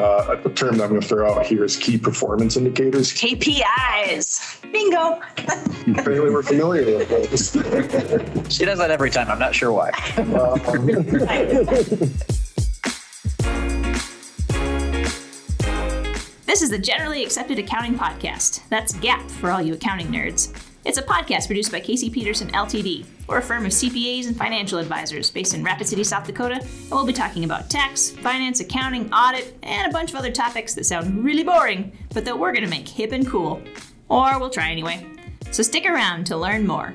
Uh, the term that I'm going to throw out here is key performance indicators. KPIs. Bingo. Apparently, we're familiar with those. She does that every time. I'm not sure why. This is the Generally Accepted Accounting Podcast. That's GAP for all you accounting nerds. It's a podcast produced by Casey Peterson LTD. We're a firm of CPAs and financial advisors based in Rapid City, South Dakota, and we'll be talking about tax, finance, accounting, audit, and a bunch of other topics that sound really boring, but that we're going to make hip and cool. Or we'll try anyway. So stick around to learn more.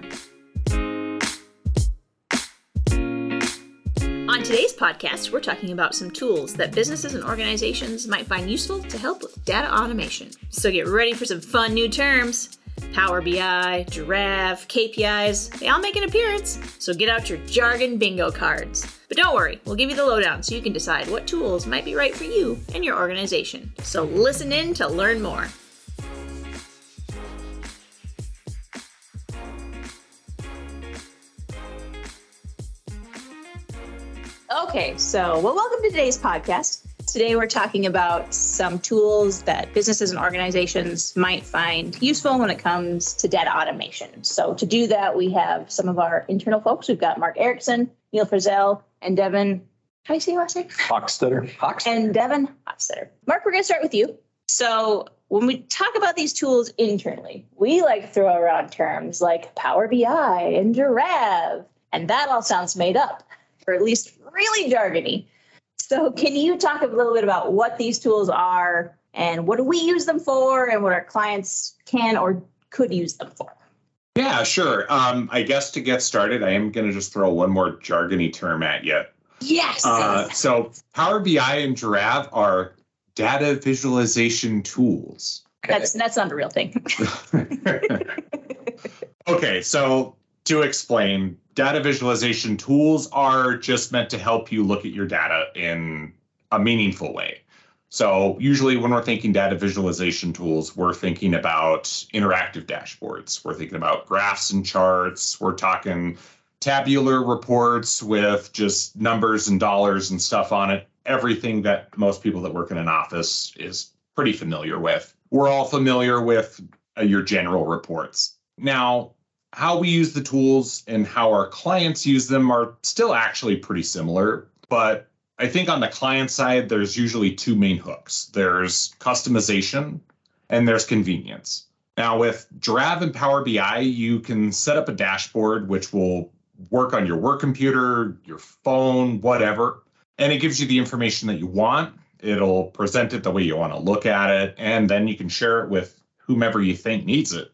On today's podcast, we're talking about some tools that businesses and organizations might find useful to help with data automation. So get ready for some fun new terms. Power BI, Jirav, KPIs, they all make an appearance. So get out your jargon bingo cards. But don't worry, we'll give you the lowdown so you can decide what tools might be right for you and your organization. So listen in to learn more. Okay, so well, welcome to today's podcast. Today we're talking about some tools that businesses and organizations might find useful when it comes to data automation. So to do that, we have some of our internal folks. We've got Mark Erickson, Neil Frizzell, and Devon. How do you say your last name? Hochstetter. Hawks. And Devon Hochstetter. Mark, we're going to start with you. So when we talk about these tools internally, we like throw around terms like Power BI and Jirav, and that all sounds made up, or at least really jargony. So can you talk a little bit about what these tools are and what do we use them for and what our clients can or could use them for? Yeah, sure. Um, I guess to get started, I am going to just throw one more jargony term at you. Yes. Uh, so, Power BI and Jirav are data visualization tools. that's that's not a real thing. okay, so to explain, data visualization tools are just meant to help you look at your data in a meaningful way. So, usually, when we're thinking data visualization tools, we're thinking about interactive dashboards. We're thinking about graphs and charts. We're talking tabular reports with just numbers and dollars and stuff on it. Everything that most people that work in an office is pretty familiar with. We're all familiar with uh, your general reports. Now, how we use the tools and how our clients use them are still actually pretty similar, but I think on the client side, there's usually two main hooks there's customization and there's convenience. Now, with Jirav and Power BI, you can set up a dashboard which will work on your work computer, your phone, whatever, and it gives you the information that you want. It'll present it the way you want to look at it, and then you can share it with whomever you think needs it.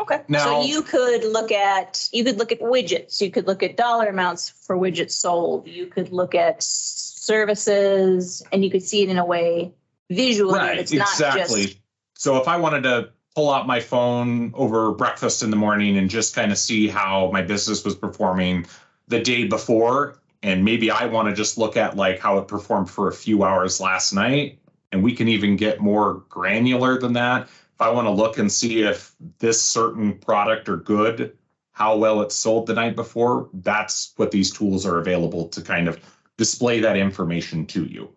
Okay. Now- so you could look at you could look at widgets. You could look at dollar amounts for widgets sold. You could look at services, and you could see it in a way visually. right It's not exactly just so if i wanted to pull out my phone over breakfast in the morning and just kind of see how my business was performing the day before and maybe i want to just look at like how it performed for a few hours last night and we can even get more granular than that if i want to look and see if this certain product or good how well it sold the night before that's what these tools are available to kind of display that information to you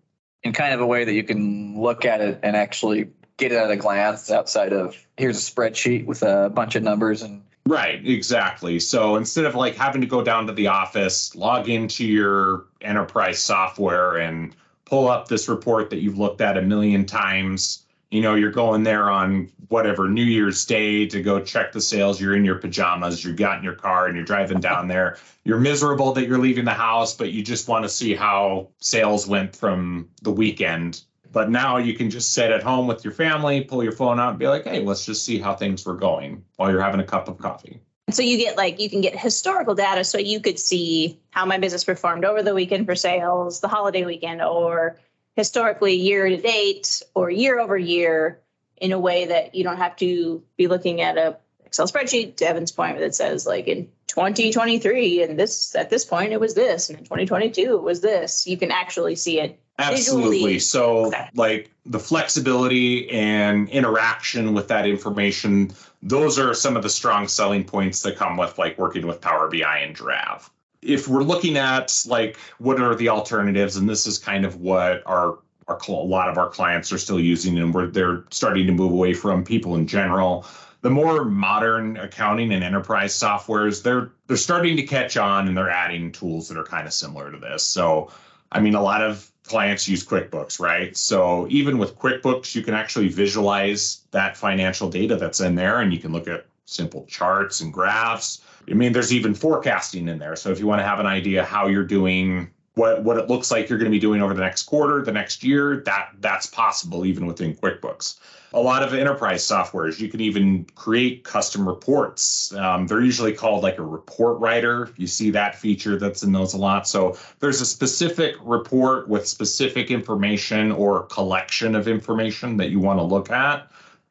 in kind of a way that you can look at it and actually get it at a glance outside of here's a spreadsheet with a bunch of numbers and Right, exactly. So instead of like having to go down to the office, log into your enterprise software and pull up this report that you've looked at a million times, you know, you're going there on whatever New Year's Day to go check the sales. You're in your pajamas, you got in your car and you're driving down there. You're miserable that you're leaving the house, but you just want to see how sales went from the weekend. But now you can just sit at home with your family, pull your phone out and be like, hey, let's just see how things were going while you're having a cup of coffee. so you get like you can get historical data, so you could see how my business performed over the weekend for sales, the holiday weekend, or historically year to date or year over year in a way that you don't have to be looking at a Excel spreadsheet to Evan's point that says like in 2023 and this at this point it was this and in 2022 it was this. You can actually see it Absolutely. Visually. So, Okay. like the flexibility and interaction with that information, those are some of the strong selling points that come with like working with Power BI and Jirav. If we're looking at like what are the alternatives, and this is kind of what our our, a lot of our clients are still using and where they're starting to move away from people in general. The more modern accounting and enterprise softwares, they're they're starting to catch on and they're adding tools that are kind of similar to this. So, I mean, a lot of clients use QuickBooks, right? So even with QuickBooks, you can actually visualize that financial data that's in there and you can look at simple charts and graphs. I mean, there's even forecasting in there. So if you want to have an idea how you're doing what what it looks like you're going to be doing over the next quarter, the next year, that that's possible even within QuickBooks. A lot of enterprise softwares, you can even create custom reports. Um, they're usually called like a report writer. You see that feature that's in those a lot. So there's a specific report with specific information or collection of information that you want to look at.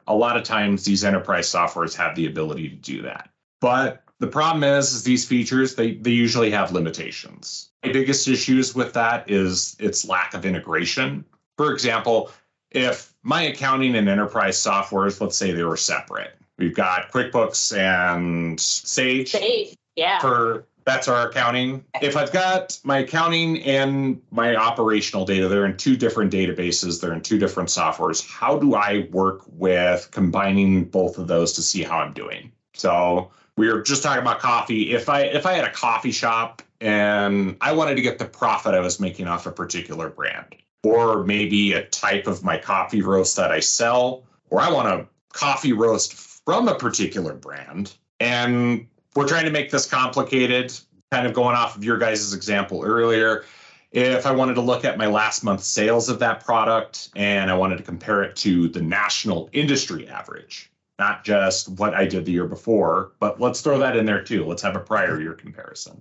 A lot of times these enterprise softwares have the ability to do that. But the problem is, is these features, they, they usually have limitations. My biggest issues with that is its lack of integration. For example, if my accounting and enterprise softwares, let's say they were separate, we've got QuickBooks and Sage. Sage, yeah. For that's our accounting. If I've got my accounting and my operational data, they're in two different databases, they're in two different softwares. How do I work with combining both of those to see how I'm doing? So we were just talking about coffee. If I if I had a coffee shop and I wanted to get the profit I was making off a particular brand, or maybe a type of my coffee roast that I sell, or I want a coffee roast from a particular brand. And we're trying to make this complicated, kind of going off of your guys' example earlier. If I wanted to look at my last month's sales of that product and I wanted to compare it to the national industry average, not just what I did the year before, but let's throw that in there too. Let's have a prior year comparison.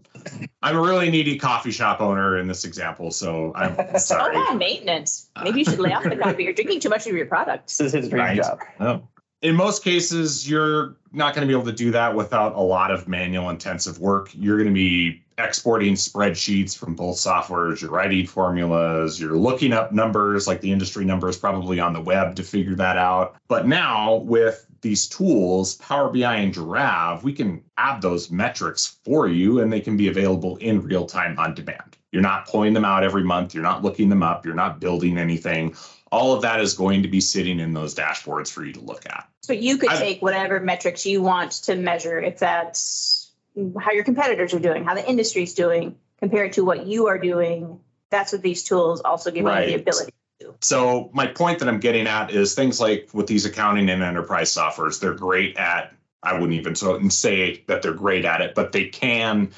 I'm a really needy coffee shop owner in this example, so I'm So sorry. Oh, on maintenance. Maybe you should lay off the coffee. You're drinking too much of your product. This is his dream Right. job. Oh. In most cases, you're not going to be able to do that without a lot of manual intensive work. You're going to be exporting spreadsheets from both softwares, you're writing formulas, you're looking up numbers like the industry numbers probably on the web to figure that out. But now with these tools, Power BI and Jirav, we can add those metrics for you and they can be available in real time on demand. You're not pulling them out every month, you're not looking them up, you're not building anything. All of that is going to be sitting in those dashboards for you to look at. So you could I- take whatever metrics you want to measure, if that's how your competitors are doing, how the industry's doing, compared to what you are doing. That's what these tools also give you the ability to. Right. ability. So my point that I'm getting at is things like with these accounting and enterprise softwares, they're great at. I wouldn't even so say that they're great at it, but they can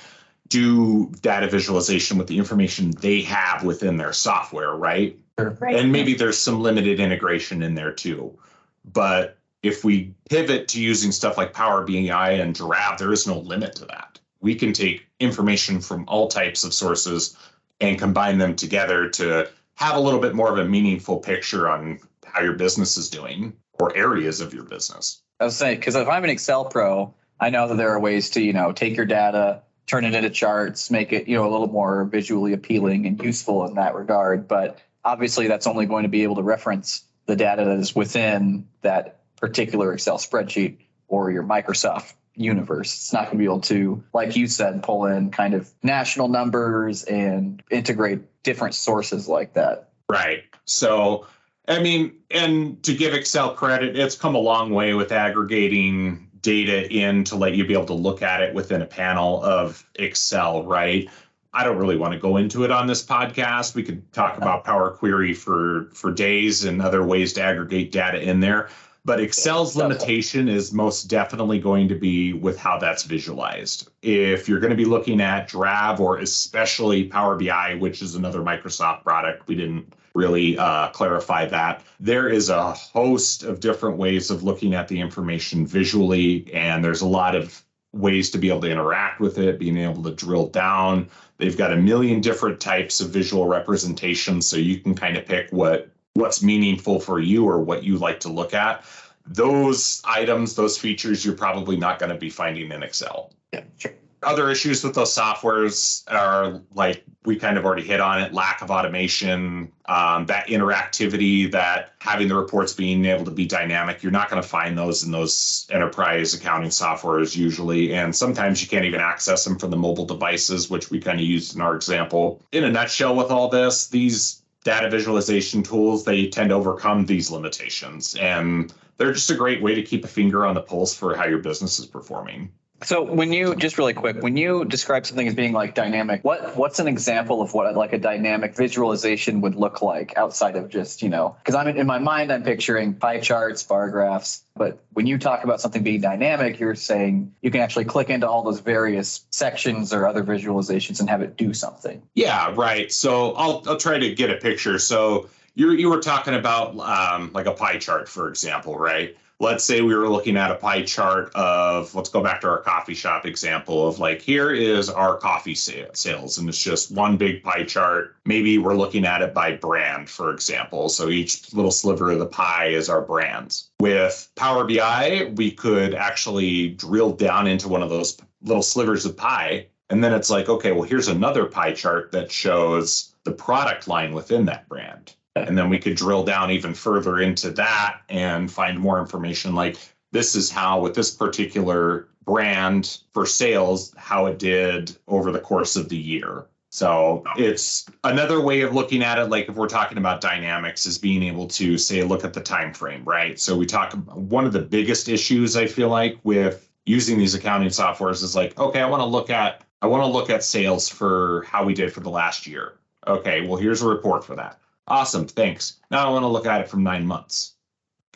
do data visualization with the information they have within their software, right? Right. And maybe there's some limited integration in there too. But if we pivot to using stuff like Power BI and Jirav, there is no limit to that. We can take information from all types of sources and combine them together to have a little bit more of a meaningful picture on how your business is doing or areas of your business. I was saying, because if I'm an Excel pro, I know that there are ways to, you know, take your data, turn it into charts, make it, you know, a little more visually appealing and useful in that regard. But obviously, that's only going to be able to reference the data that is within that particular Excel spreadsheet or your Microsoft universe. It's not going to be able to, like you said, pull in kind of national numbers and integrate different sources like that. Right. So, I mean, and to give Excel credit, it's come a long way with aggregating data in to let you be able to look at it within a panel of Excel, right? I don't really want to go into it on this podcast. We could talk about Power Query for for days and other ways to aggregate data in there. But Excel's limitation is most definitely going to be with how that's visualized. If you're going to be looking at Jirav or especially Power BI, which is another Microsoft product, we didn't really uh, clarify that. There is a host of different ways of looking at the information visually, and there's a lot of ways to be able to interact with it, being able to drill down. They've got a million different types of visual representations, so you can kind of pick what what's meaningful for you or what you like to look at. Those items, those features, you're probably not going to be finding in Excel. Yeah, sure. Other issues with those softwares are like we kind of already hit on it lack of automation, um, that interactivity, that having the reports being able to be dynamic. You're not going to find those in those enterprise accounting softwares usually. And sometimes you can't even access them from the mobile devices, which we kind of used in our example. In a nutshell, with all this, these data visualization tools, they tend to overcome these limitations. And they're just a great way to keep a finger on the pulse for how your business is performing. So when you just really quick, when you describe something as being like dynamic, what what's an example of what like a dynamic visualization would look like outside of just, you know, because I'm in my mind I'm picturing pie charts, bar graphs, but when you talk about something being dynamic, you're saying you can actually click into all those various sections or other visualizations and have it do something. Yeah, right. So I'll I'll try to get a picture. So you you were talking about um, like a pie chart, for example, right? Let's say we were looking at a pie chart of let's go back to our coffee shop example of like here is our coffee sales and it's just one big pie chart. Maybe we're looking at it by brand for example. So each little sliver of the pie is our brands with power bi we could actually drill down into one of those little slivers of pie and then it's like okay well here's another pie chart that shows the product line within that brand and then we could drill down even further into that and find more information like this is how with this particular brand for sales how it did over the course of the year. So it's another way of looking at it like if we're talking about dynamics is being able to say look at the time frame right? So we talk one of the biggest issues i feel like with using these accounting softwares is like okay i want to look at i want to look at sales for how we did for the last year. Okay well here's a report for that Awesome, thanks. Now I want to look at it from nine months.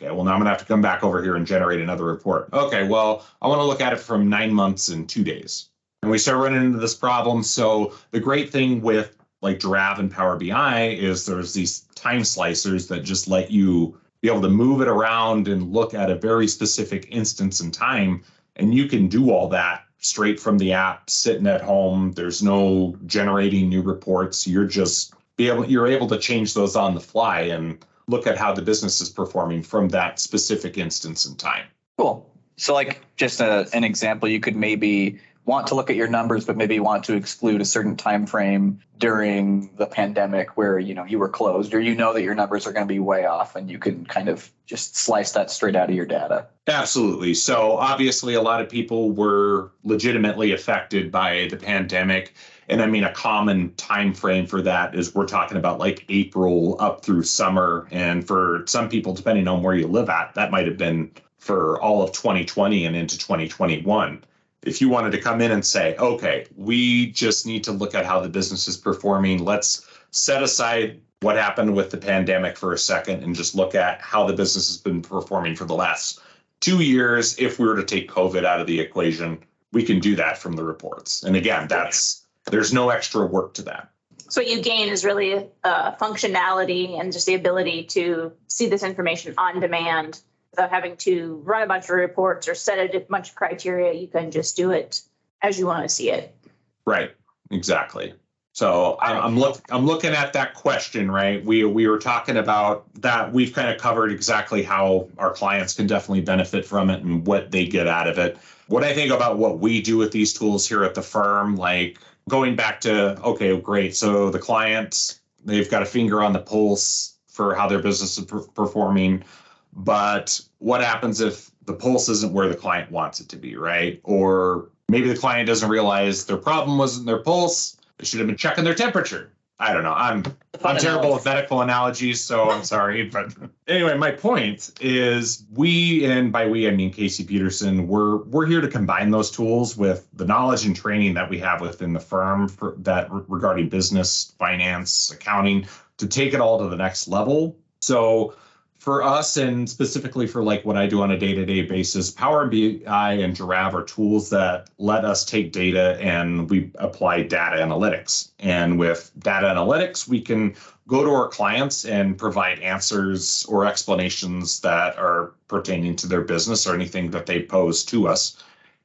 Okay, well, now I'm going to have to come back over here and generate another report. Okay, well, I want to look at it from nine months and two days. And we start running into this problem. So the great thing with like Jirav and Power BI is there's these time slicers that just let you be able to move it around and look at a very specific instance in time. And you can do all that straight from the app, sitting at home. There's no generating new reports. You're just be able you're able to change those on the fly and look at how the business is performing from that specific instance in time. Cool. So like just a, an example, you could maybe want to look at your numbers, but maybe want to exclude a certain time frame during the pandemic where you know you were closed, or you know that your numbers are going to be way off, and you can kind of just slice that straight out of your data. Absolutely. So obviously, a lot of people were legitimately affected by the pandemic and I mean, a common time frame for that is we're talking about like April up through summer. And for some people, depending on where you live at, that might have been for all of 2020 and into 2021. If you wanted to come in and say, okay, we just need to look at how the business is performing, let's set aside what happened with the pandemic for a second and just look at how the business has been performing for the last two years. If we were to take COVID out of the equation, we can do that from the reports. And again, that's there's no extra work to that. So what you gain is really uh, functionality and just the ability to see this information on demand without having to run a bunch of reports or set a bunch of criteria. You can just do it as you want to see it. Right. Exactly. So I'm, I'm look I'm looking at that question, right? We we were talking about that. We've kind of covered exactly how our clients can definitely benefit from it and what they get out of it. What I think about what we do with these tools here at the firm, like going back to okay, great. So the clients they've got a finger on the pulse for how their business is per- performing, but what happens if the pulse isn't where the client wants it to be, right? Or maybe the client doesn't realize their problem wasn't their pulse; they should have been checking their temperature. I don't know. I'm I'm terrible with medical analogies, so I'm sorry. But anyway, my point is we and by we I mean Casey Peterson, we're we're here to combine those tools with the knowledge and training that we have within the firm for that regarding business, finance, accounting to take it all to the next level. So for us and specifically for like what I do on a day-to-day basis, Power BI and Jirav are tools that let us take data and we apply data analytics. And with data analytics, we can go to our clients and provide answers or explanations that are pertaining to their business or anything that they pose to us.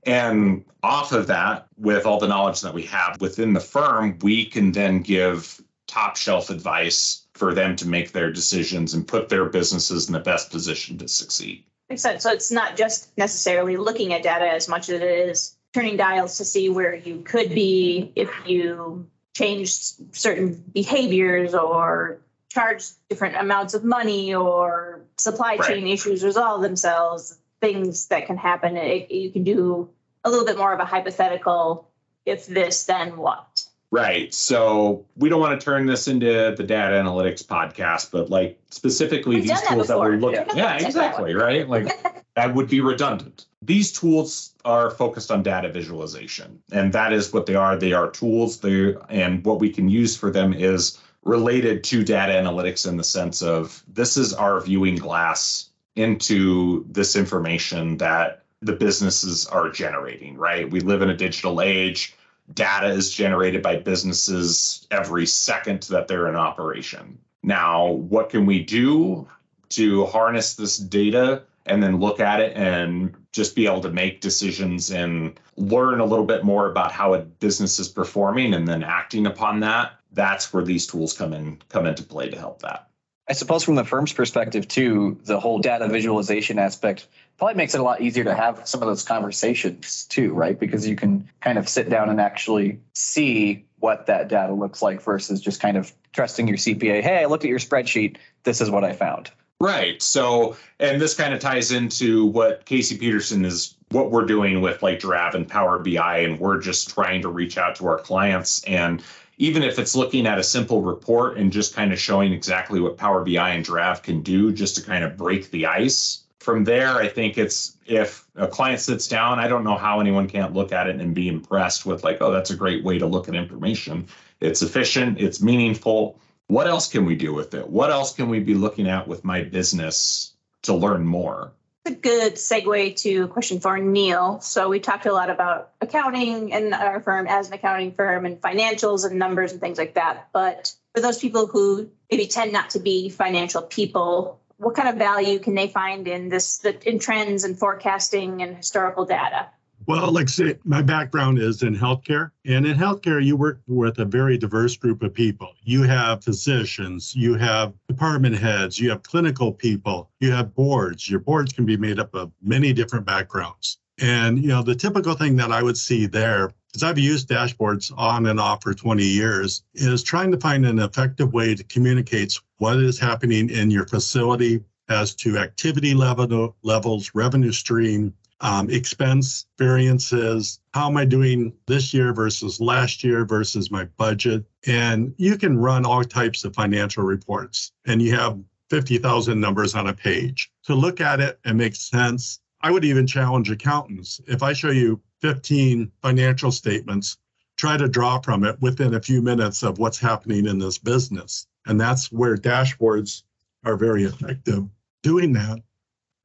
And off of that, with all the knowledge that we have within the firm, we can then give top shelf advice for them to make their decisions and put their businesses in the best position to succeed. Makes sense. So it's not just necessarily looking at data as much as it is turning dials to see where you could be if you change certain behaviors or charge different amounts of money or supply chain issues resolve themselves, things that can happen. It, you can do a little bit more of a hypothetical if this, then what? Right. So we don't want to turn this into the data analytics podcast, but like specifically We've these done that tools that we're looking. Yeah. Yeah, exactly. Right. Like that would be redundant. These tools are focused on data visualization, and that is what they are. They are tools. They and what we can use for them is related to data analytics in the sense of this is our viewing glass into this information that the businesses are generating. Right. We live in a digital age data is generated by businesses every second that they're in operation. Now, what can we do to harness this data and then look at it and just be able to make decisions and learn a little bit more about how a business is performing and then acting upon that? That's where these tools come in come into play to help that. I suppose from the firm's perspective too, the whole data visualization aspect probably makes it a lot easier to have some of those conversations too, right? Because you can kind of sit down and actually see what that data looks like versus just kind of trusting your CPA. Hey, I looked at your spreadsheet. This is what I found. Right. So, and this kind of ties into what Casey Peterson is, what we're doing with like Jirav and Power BI, and we're just trying to reach out to our clients. And even if it's looking at a simple report and just kind of showing exactly what Power BI and Jirav can do, just to kind of break the ice. From there, I think it's if a client sits down, I don't know how anyone can't look at it and be impressed with like, oh, that's a great way to look at information. It's efficient, it's meaningful what else can we do with it? What else can we be looking at with my business to learn more? A good segue to a question for Neil. So we talked a lot about accounting and our firm as an accounting firm and financials and numbers and things like that. But for those people who maybe tend not to be financial people, what kind of value can they find in this in trends and forecasting and historical data? Well, like I say, my background is in healthcare. And in healthcare, you work with a very diverse group of people. You have physicians, you have department heads, you have clinical people, you have boards. Your boards can be made up of many different backgrounds. And, you know, the typical thing that I would see there, because I've used dashboards on and off for 20 years, is trying to find an effective way to communicate what is happening in your facility as to activity level, levels, revenue stream, um, expense variances. How am I doing this year versus last year versus my budget? And you can run all types of financial reports, and you have 50,000 numbers on a page. To look at it and make sense, I would even challenge accountants. If I show you 15 financial statements, try to draw from it within a few minutes of what's happening in this business. And that's where dashboards are very effective doing that.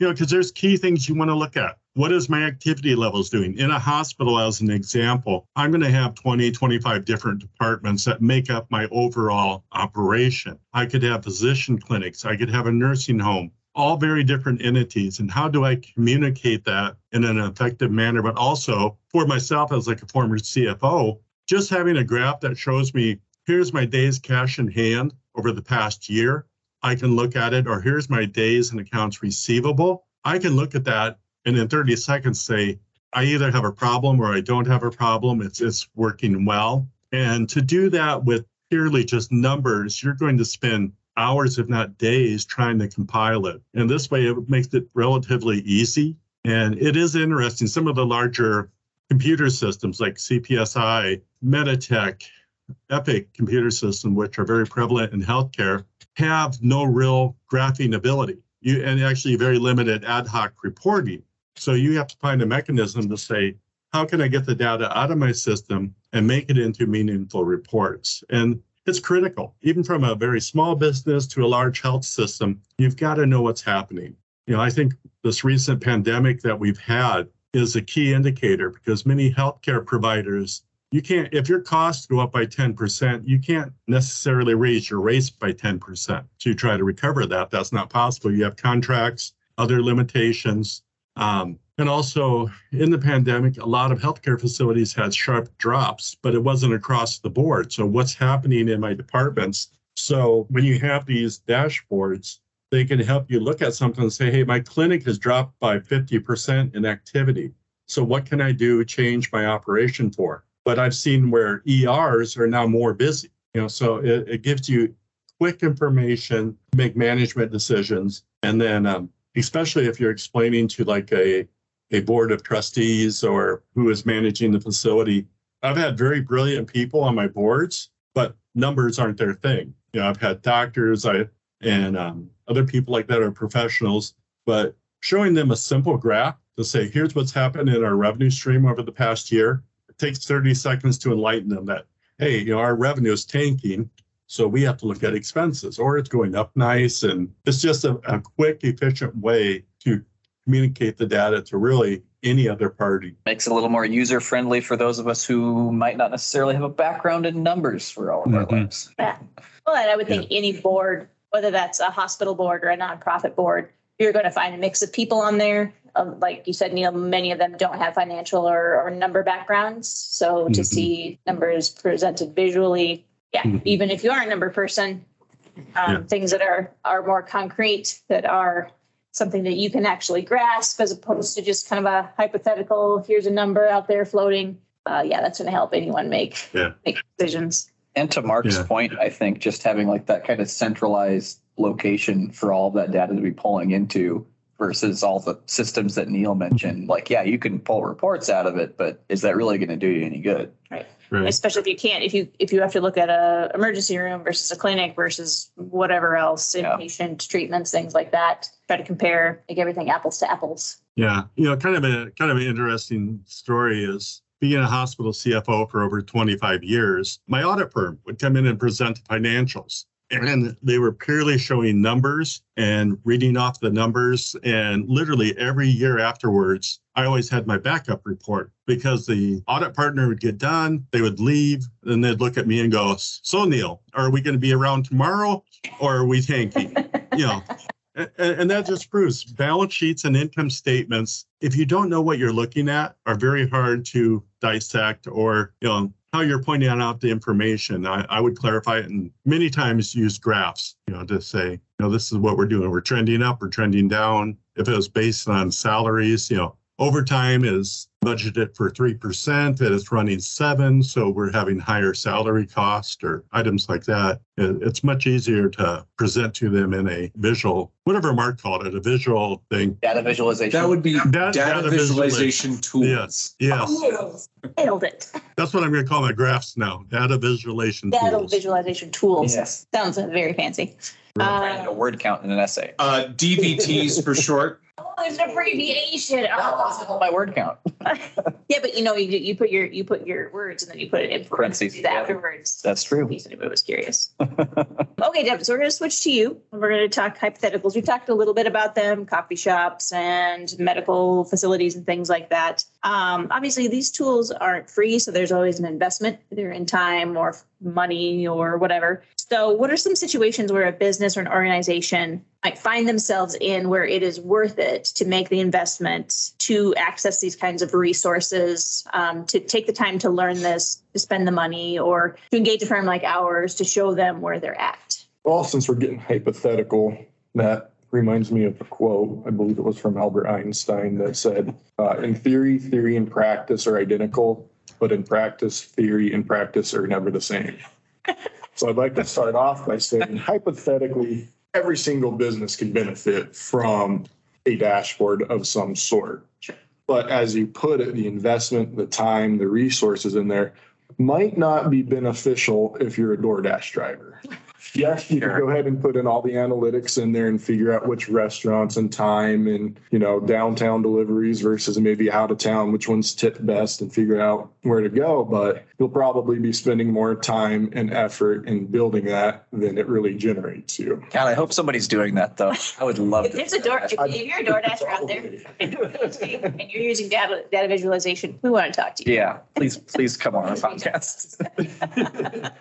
You know, because there's key things you want to look at. What is my activity levels doing? In a hospital as an example i'm going to have 20 25 different departments that make up my overall operation. I could have physician clinics i could have a nursing home all very different entities and how do i communicate that in an effective manner? But also for myself as like a former cfo just having a graph that shows me here's my days cash in hand over the past year i can look at it or here's my days and accounts receivable i can look at that and in 30 seconds say, I either have a problem or I don't have a problem. It's it's working well. And to do that with purely just numbers, you're going to spend hours, if not days, trying to compile it. And this way it makes it relatively easy. And it is interesting. Some of the larger computer systems like CPSI, Meditech, Epic computer system, which are very prevalent in healthcare, have no real graphing ability. You, and actually very limited ad hoc reporting. So you have to find a mechanism to say, how can I get the data out of my system and make it into meaningful reports? And it's critical, even from a very small business to a large health system, you've got to know what's happening. You know, I think this recent pandemic that we've had is a key indicator because many healthcare providers, you can't, if your costs go up by 10%, you can't necessarily raise your rates by 10% to try to recover that. That's not possible. You have contracts, other limitations. Um, and also in the pandemic, a lot of healthcare facilities had sharp drops, but it wasn't across the board. So, what's happening in my departments? So, when you have these dashboards, they can help you look at something and say, hey, my clinic has dropped by 50% in activity. So, what can I do change my operation for? But I've seen where ERs are now more busy. You know, so it, it gives you quick information, make management decisions, and then um, especially if you're explaining to like a, a board of trustees or who is managing the facility I've had very brilliant people on my boards, but numbers aren't their thing. You know, I've had doctors, I and um, other people like that are professionals, but showing them a simple graph to say, here's what's happened in our revenue stream over the past year. It takes 30 seconds to enlighten them that, hey, you know, our revenue is tanking. So we have to look at expenses or it's going up nice. And it's just a, a quick, efficient way to communicate the data to really any other party. Makes it a little more user friendly for those of us who might not necessarily have a background in numbers for all of our Mhm. lives. Yeah. Well, and I would think any board, whether that's a hospital board or a nonprofit board, you're going to find a mix of people on there. Um, like you said, Neil, many of them don't have financial or, or number backgrounds. So to Mhm. see numbers presented visually, yeah, Mhm. even if you are a number person, um, Yeah. things that are are more concrete, that are something that you can actually grasp, as opposed to just kind of a hypothetical. Here's a number out there floating. Uh, yeah, that's going to help anyone make Yeah. make decisions. And to Mark's Yeah. point, I think just having like that kind of centralized location for all of that data to be pulling into versus all the systems that Neil mentioned. Mm-hmm. Like, yeah, you can pull reports out of it, but is that really going to do you any good? Right. especially if you can't if you if you have to look at a emergency room versus a clinic versus whatever else Yeah. inpatient treatments things like that try to compare like everything apples to apples Yeah, you know, kind of a kind of an interesting story is being a hospital CFO for over 25 years. My audit firm would come in and present the financials, and they were purely showing numbers and reading off the numbers. And literally every year afterwards, I always had my backup report because the audit partner would get done, they would leave, and they'd look at me and go, "So Neil, are we going to be around tomorrow, or are we tanking?" you know. And, and that just proves balance sheets and income statements, if you don't know what you're looking at, are very hard to dissect or, you know, how you're pointing out the information. I, I would clarify it and many times use graphs, you know, to say, you know, this is what we're doing. We're trending up, we're trending down. If it was based on salaries, you know, overtime is budgeted for 3% and it's running seven. So we're having higher salary cost or items like that. It's much easier to present to them in a visual, whatever Mark called it, a visual thing. Data visualization. That would be That- data data visualization tools. Yes, yes. nailed it That's what I'm going to call my graphs now. Data visualization data tools. visualization tools Yes. sounds very fancy Trying to uh, word count in an essay. Uh, DVTs for short. There's an abbreviation oh. My word count. yeah but you know you, you put your you put your words and then you put it in Parentheses, yeah. afterwards That's true. anybody was curious Okay, Deb, so we're going to switch to you. We're going to talk hypotheticals. We talked a little bit about them, coffee shops and medical facilities and things like that. Um, obviously, these tools aren't free, so there's always an investment, either in time or money or whatever. So, what are some situations where a business or an organization might find themselves in where it is worth it to make the investment to access these kinds of resources, um, to take the time to learn this, to spend the money, or to engage a firm like ours to show them where they're at? Well, since we're getting hypothetical, that reminds me of a quote. I believe it was from Albert Einstein that said, uh, "In theory, theory and practice are identical, but in practice, theory and practice are never the same." so I'd like to start off by saying, hypothetically, every single business can benefit from a dashboard of some sort. But as you put it, the investment, the time, the resources in there might not be beneficial if you're a DoorDash driver. Yes, you can go ahead and put in all the analytics in there and figure out which restaurants and time and, you know, downtown deliveries versus maybe out of town, which ones tip best and figure out where to go. But you'll probably be spending more time and effort in building that than it really generates you. God, I hope somebody's doing that though. I would love If to. there's a door, if if you're a DoorDasher out there and you're using data, data visualization, we want to talk to you. Yeah, please, please come on our podcast.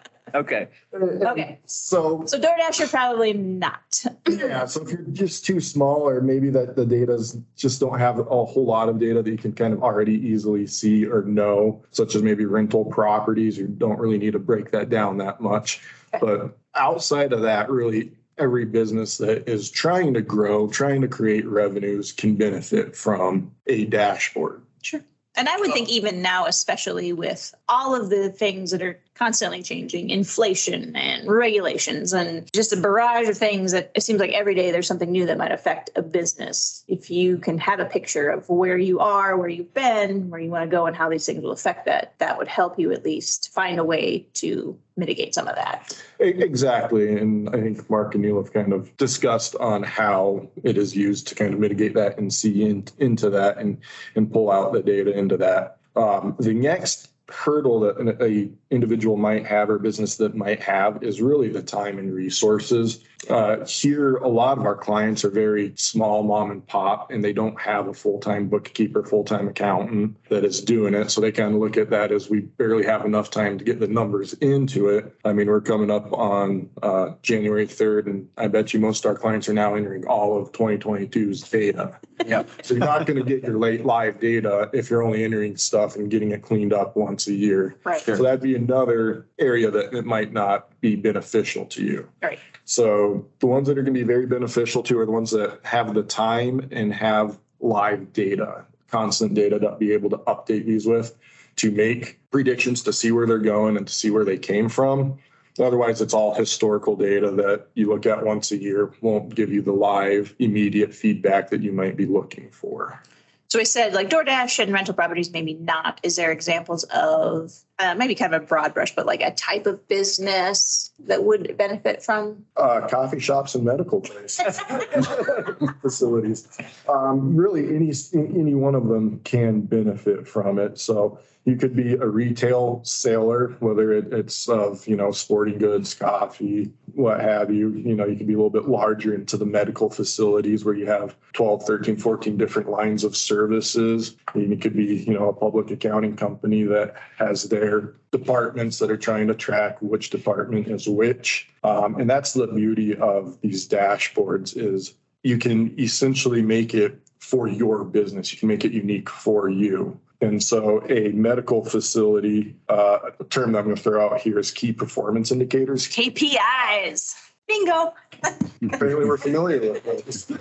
Okay, Okay, So so DoorDash are probably not. Yeah, so if you're just too small, or maybe that the data's just don't have a whole lot of data that you can kind of already easily see or know, such as maybe rental properties, you don't really need to break that down that much. But outside of that, really, every business that is trying to grow, trying to create revenues can benefit from a dashboard. Sure. And I would think even now, especially with all of the things that are constantly changing, inflation and regulations and just a barrage of things that it seems like every day there's something new that might affect a business. If you can have a picture of where you are, where you've been, where you want to go and how these things will affect that, that would help you at least find a way to mitigate some of that. Exactly, and I think Mark and Neil have kind of discussed on how it is used to kind of mitigate that and see in, into that and, and pull out the data into that. Um, the next hurdle that a individual might have or business that might have is really the time and resources. Uh, here, a lot of our clients are very small mom and pop, and they don't have a full-time bookkeeper, full-time accountant that is doing it. So they kind of look at that as we barely have enough time to get the numbers into it. I mean, we're coming up on uh, January 3rd, and I bet you most of our clients are now entering all of 2022's data. Yeah. So you're not going to get your late live data if you're only entering stuff and getting it cleaned up once a year. Right. So that'd be another area that it might not be beneficial to you. Right. So the ones that are going to be very beneficial to are the ones that have the time and have live data, constant data to be able to update these with to make predictions to see where they're going and to see where they came from. Otherwise, it's all historical data that you look at once a year, won't give you the live, immediate feedback that you might be looking for. So I said like DoorDash and rental properties, maybe not. Is there examples of uh, maybe kind of a broad brush, but like a type of business that would benefit from? Uh, coffee shops and medical facilities. Um, really, any any one of them can benefit from it. So you could be a retail seller, whether it, it's of you know sporting goods, coffee, what have you. You know, you could be a little bit larger into the medical facilities where you have 12, 13, 14 different lines of services. You could be you know a public accounting company that has their departments that are trying to track which department is which. Um, and that's the beauty of these dashboards is you can essentially make it for your business. You can make it unique for you. And so a medical facility, uh, term that I'm going to throw out here is key performance indicators. KPIs. Bingo. Apparently we're familiar with those.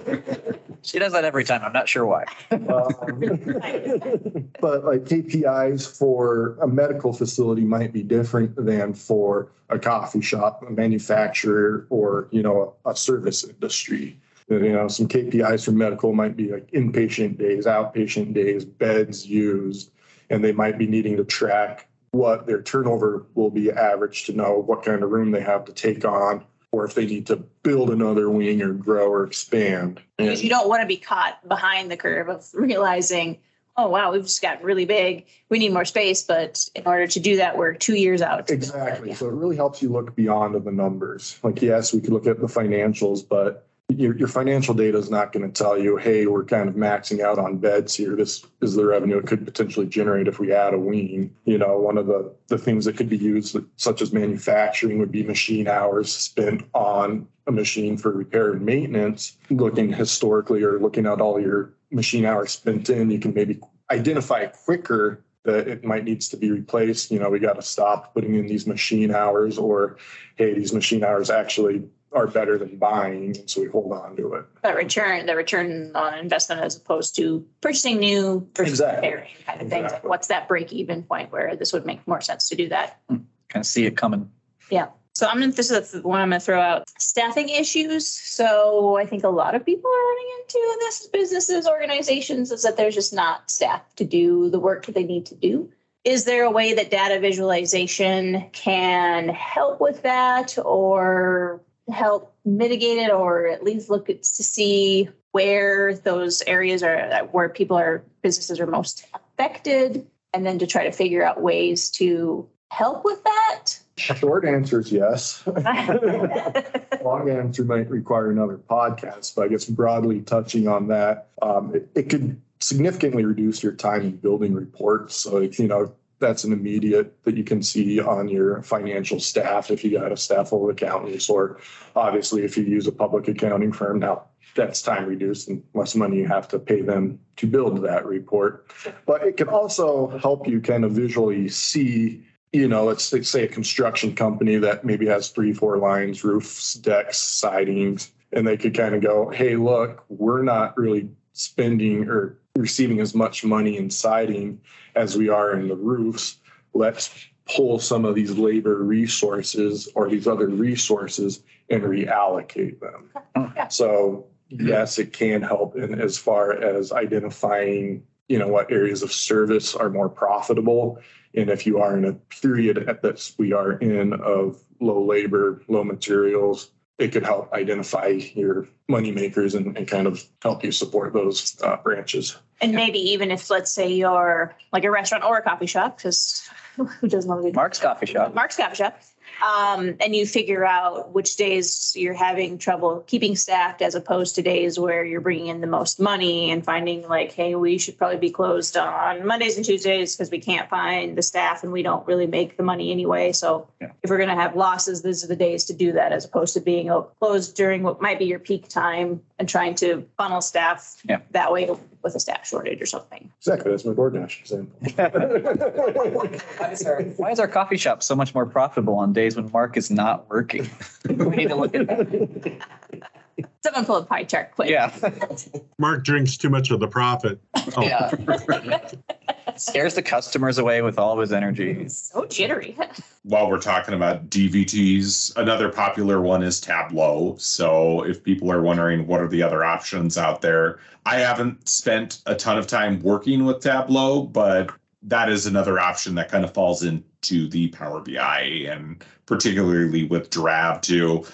She does that every time. I'm not sure why. Um, But like KPIs for a medical facility might be different than for a coffee shop, a manufacturer, or, you know, a service industry. You know, some KPIs for medical might be like inpatient days, outpatient days, beds used, and they might be needing to track what their turnover will be average to know what kind of room they have to take on, or if they need to build another wing or grow or expand. And- Because you don't want to be caught behind the curve of realizing, oh, wow, we've just got really big. We need more space. But in order to do that, we're two years out. Exactly. So it really helps you look beyond the numbers. Like, yes, we could look at the financials, but your, your financial data is not going to tell you, hey, we're kind of maxing out on beds here. This is the revenue it could potentially generate if we add a wing. You know, one of the, the things that could be used, such as manufacturing, would be machine hours spent on a machine for repair and maintenance. Looking historically or looking at all your machine hours spent in, you can maybe identify quicker that it might needs to be replaced. You know, we got to stop putting in these machine hours, or hey, these machine hours actually are better than buying, and so we hold on to it. But return, the return on investment as opposed to purchasing new versus Exactly. repairing kind of things. Exactly. What's that break even point where this would make more sense to do that? Hmm. Kind of see it coming. Yeah. So I'm gonna, this is the one I'm gonna throw out. Staffing issues. So I think a lot of people are running into this, businesses, organizations, is that there's just not staff to do the work that they need to do. Is there a way that data visualization can help with that or help mitigate it or at least look at to see where those areas are where people are businesses are most affected and then to try to figure out ways to help with that? Short answer is yes. Long answer might require another podcast, but I guess broadly touching on that, um, it, it could significantly reduce your time in building reports. So, you know, that's an immediate that you can see on your financial staff if you got a staff of accountants, or obviously if you use a public accounting firm. Now, that's time reduced and less money you have to pay them to build that report. But it can also help you kind of visually see you know, let's say a construction company that maybe has three, four lines, roofs, decks, sidings, and they could kind of go, hey, look, we're not really spending or receiving as much money in siding as we are in the roofs. Let's pull some of these labor resources or these other resources and reallocate them. Yeah. So yes, it can help in as far as identifying, you know, what areas of service are more profitable. And if you are in a period at this we are in of low labor, low materials, it could help identify your money makers and, and kind of help you support those uh, branches. And maybe even if, let's say you're like a restaurant or a coffee shop, because who doesn't want to do Mark's Coffee Shop. Mark's Coffee Shop. Um, and you figure out which days you're having trouble keeping staffed as opposed to days where you're bringing in the most money and finding like, hey, we should probably be closed on Mondays and Tuesdays because we can't find the staff and we don't really make the money anyway. So Yeah. if we're going to have losses, these are the days to do that as opposed to being closed during what might be your peak time and trying to funnel staff Yeah. that way with a staff shortage or something. Exactly. That's my board DoorDash example. Why is our, why is our coffee shop so much more profitable on days when Mark is not working? We need to look at that. Someone pull a pie chart quick. Yeah. Mark drinks too much of the profit. Oh, Yeah. Scares the customers away with all of his energy. So jittery. while we're talking about DVTs, another popular one is Tableau. So if people are wondering what are the other options out there, I haven't spent a ton of time working with Tableau, but that is another option that kind of falls into the Power BI and particularly with Jirav too.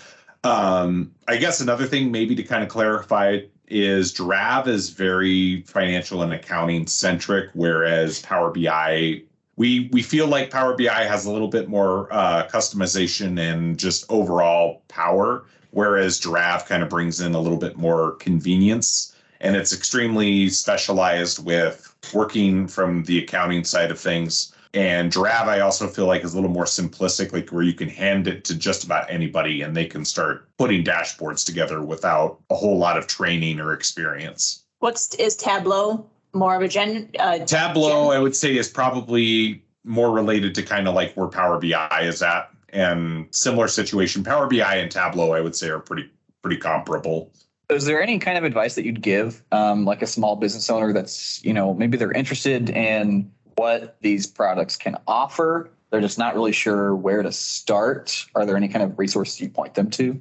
Um, I guess another thing maybe to kind of clarify is Jirav is very financial and accounting centric, whereas Power BI we we feel like Power BI has a little bit more uh, customization and just overall power, whereas Jirav kind of brings in a little bit more convenience, and it's extremely specialized with working from the accounting side of things. And Jirav, I also feel like is a little more simplistic, like where you can hand it to just about anybody and they can start putting dashboards together without a whole lot of training or experience. What's is Tableau more of a gen? Uh, Tableau, I would say, is probably more related to kind of like where Power BI is at, and similar situation. Power BI and Tableau, I would say, are pretty pretty comparable. Is there any kind of advice that you'd give, um, like a small business owner that's, you know, maybe they're interested in what these products can offer? They're just not really sure where to start. Are there any kind of resources you point them to?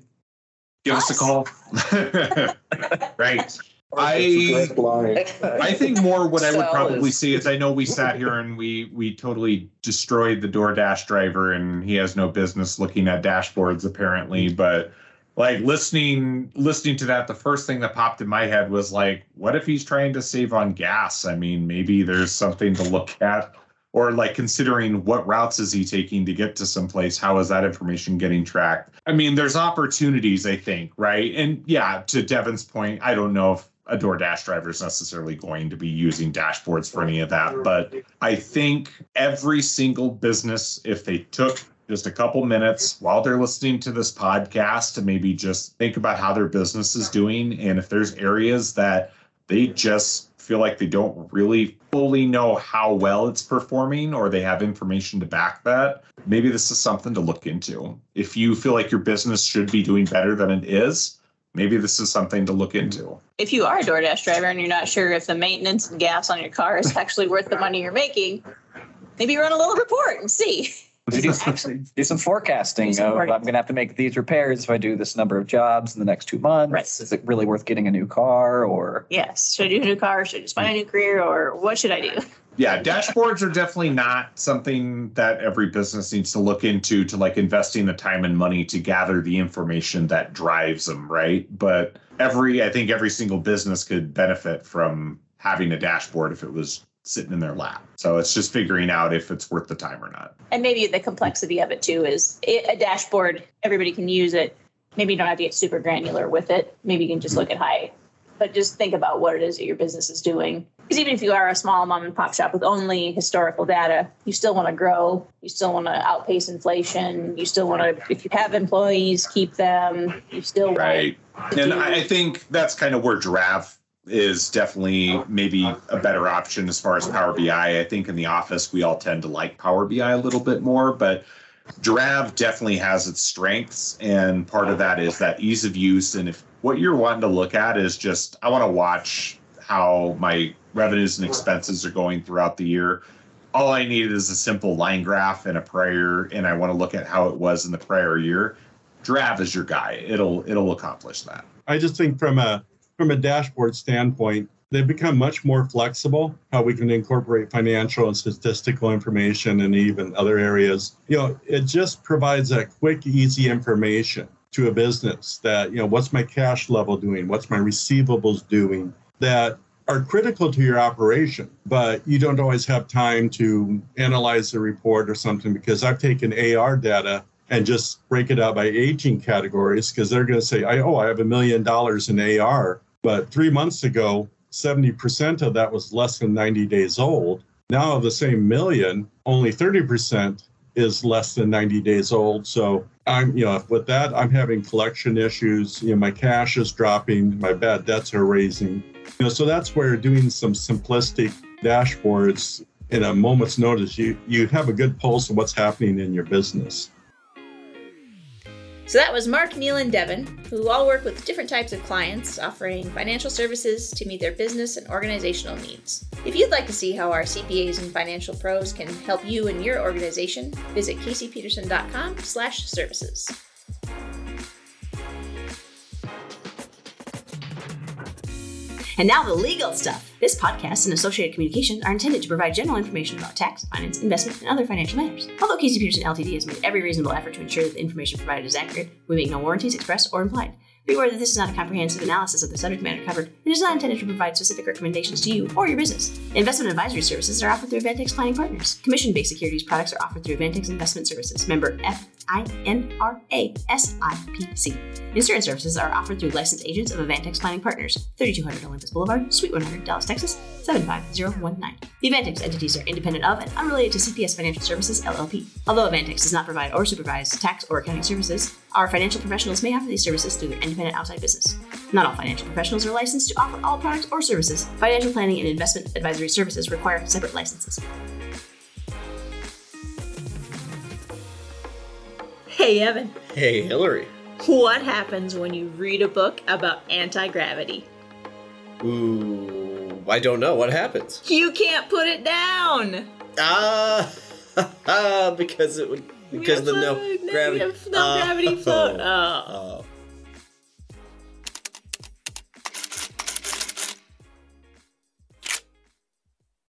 Give us a call. right. I I think more what I would probably see is I know we sat here and we we totally destroyed the DoorDash driver and he has no business looking at dashboards apparently, but like listening listening to that the first thing that popped in my head was like what if he's trying to save on gas? I mean, maybe there's something to look at or like considering what routes is he taking to get to someplace how is that information getting tracked i mean there's opportunities i think right and yeah to Devon's point i don't know if a DoorDash driver is necessarily going to be using dashboards for any of that. But I think every single business, if they took just a couple minutes while they're listening to this podcast to maybe just think about how their business is doing, and if there's areas that they just feel like they don't really fully know how well it's performing or they have information to back that, maybe this is something to look into. If you feel like your business should be doing better than it is, maybe this is something to look into. if you are a DoorDash driver and you're not sure if the maintenance and gas on your car is actually worth the money you're making, maybe run a little report and see. Do, do, do some forecasting Do some of forecasting. I'm going to have to make these repairs if I do this number of jobs in the next two months. Right. Is it really worth getting a new car or? Yes, should I do a new car? Should I just find a new career, or what should I do? Yeah, dashboards are definitely not something that every business needs to look into to like investing the time and money to gather the information that drives them, right? But every I think every single business could benefit from having a dashboard if it was sitting in their lap. So it's just figuring out if it's worth the time or not. And maybe the complexity of it too is it, a dashboard. Everybody can use it. Maybe you don't have to get super granular with it. Maybe you can just look at high, but just think about what it is that your business is doing. Because even if you are a small mom and pop shop with only historical data, you still want to grow. You still want to outpace inflation. You still want to, if you have employees, keep them. You still Right. to And I think that's kind of where Jirav is definitely maybe a better option as far as Power BI. I think in the office, we all tend to like Power BI a little bit more, but Jirav definitely has its strengths. And part of that is that ease of use. And if what you're wanting to look at is just, I want to watch how my revenues and expenses are going throughout the year. All I need is a simple line graph and a prior, and I want to look at how it was in the prior year. Jirav is your guy. It'll it'll accomplish that. I just think from a from a dashboard standpoint, they've become much more flexible how we can incorporate financial and statistical information and even other areas. You know it just provides that quick easy information to a business that you know what's my cash level doing? What's my receivables doing? That are critical to your operation but you don't always have time to analyze the report or something because i've taken ar data and just break it out by aging categories because they're going to say oh i have a million dollars in ar but three months ago 70% of that was less than 90 days old. Now, of the same million, only 30% is less than 90 days old. So I'm, you know, with that, I'm having collection issues. You know, my cash is dropping, my bad debts are raising. You know, so that's where doing some simplistic dashboards in a moment's notice, you you have a good pulse of what's happening in your business. So that was Mark, Neil, and Devon, who all work with different types of clients, offering financial services to meet their business and organizational needs. If you'd like to see how our CPAs and financial pros can help you and your organization, visit caseypeterson.com/services. And now the legal stuff. This podcast and associated communications are intended to provide general information about tax, finance, investment, and other financial matters. Although Casey Peterson LTD has made every reasonable effort to ensure that the information provided is accurate, we make no warranties expressed or implied. Be aware that this is not a comprehensive analysis of the subject matter covered and is not intended to provide specific recommendations to you or your business. Investment advisory services are offered through Avantax Planning Partners. Commission based securities products are offered through Avantax Investment Services, member FINRA SIPC. Insurance services are offered through licensed agents of Avantax Planning Partners, 3200 Olympus Boulevard, Suite 100, Dallas, Texas, 75019. The Avantax entities are independent of and unrelated to CPS Financial Services, LLP. Although Avantax does not provide or supervise tax or accounting services, our financial professionals may offer these services through their independent outside business. Not all financial professionals are licensed to offer all products or services. Financial planning and investment advisory services require separate licenses. Hey, Evan, Hey, Hillary. what happens when you read a book about anti gravity? Ooh, I don't know. What happens? You can't put it down. Ah, because it would because the no Float, gravity. No gravity float. Oh. Oh. Oh.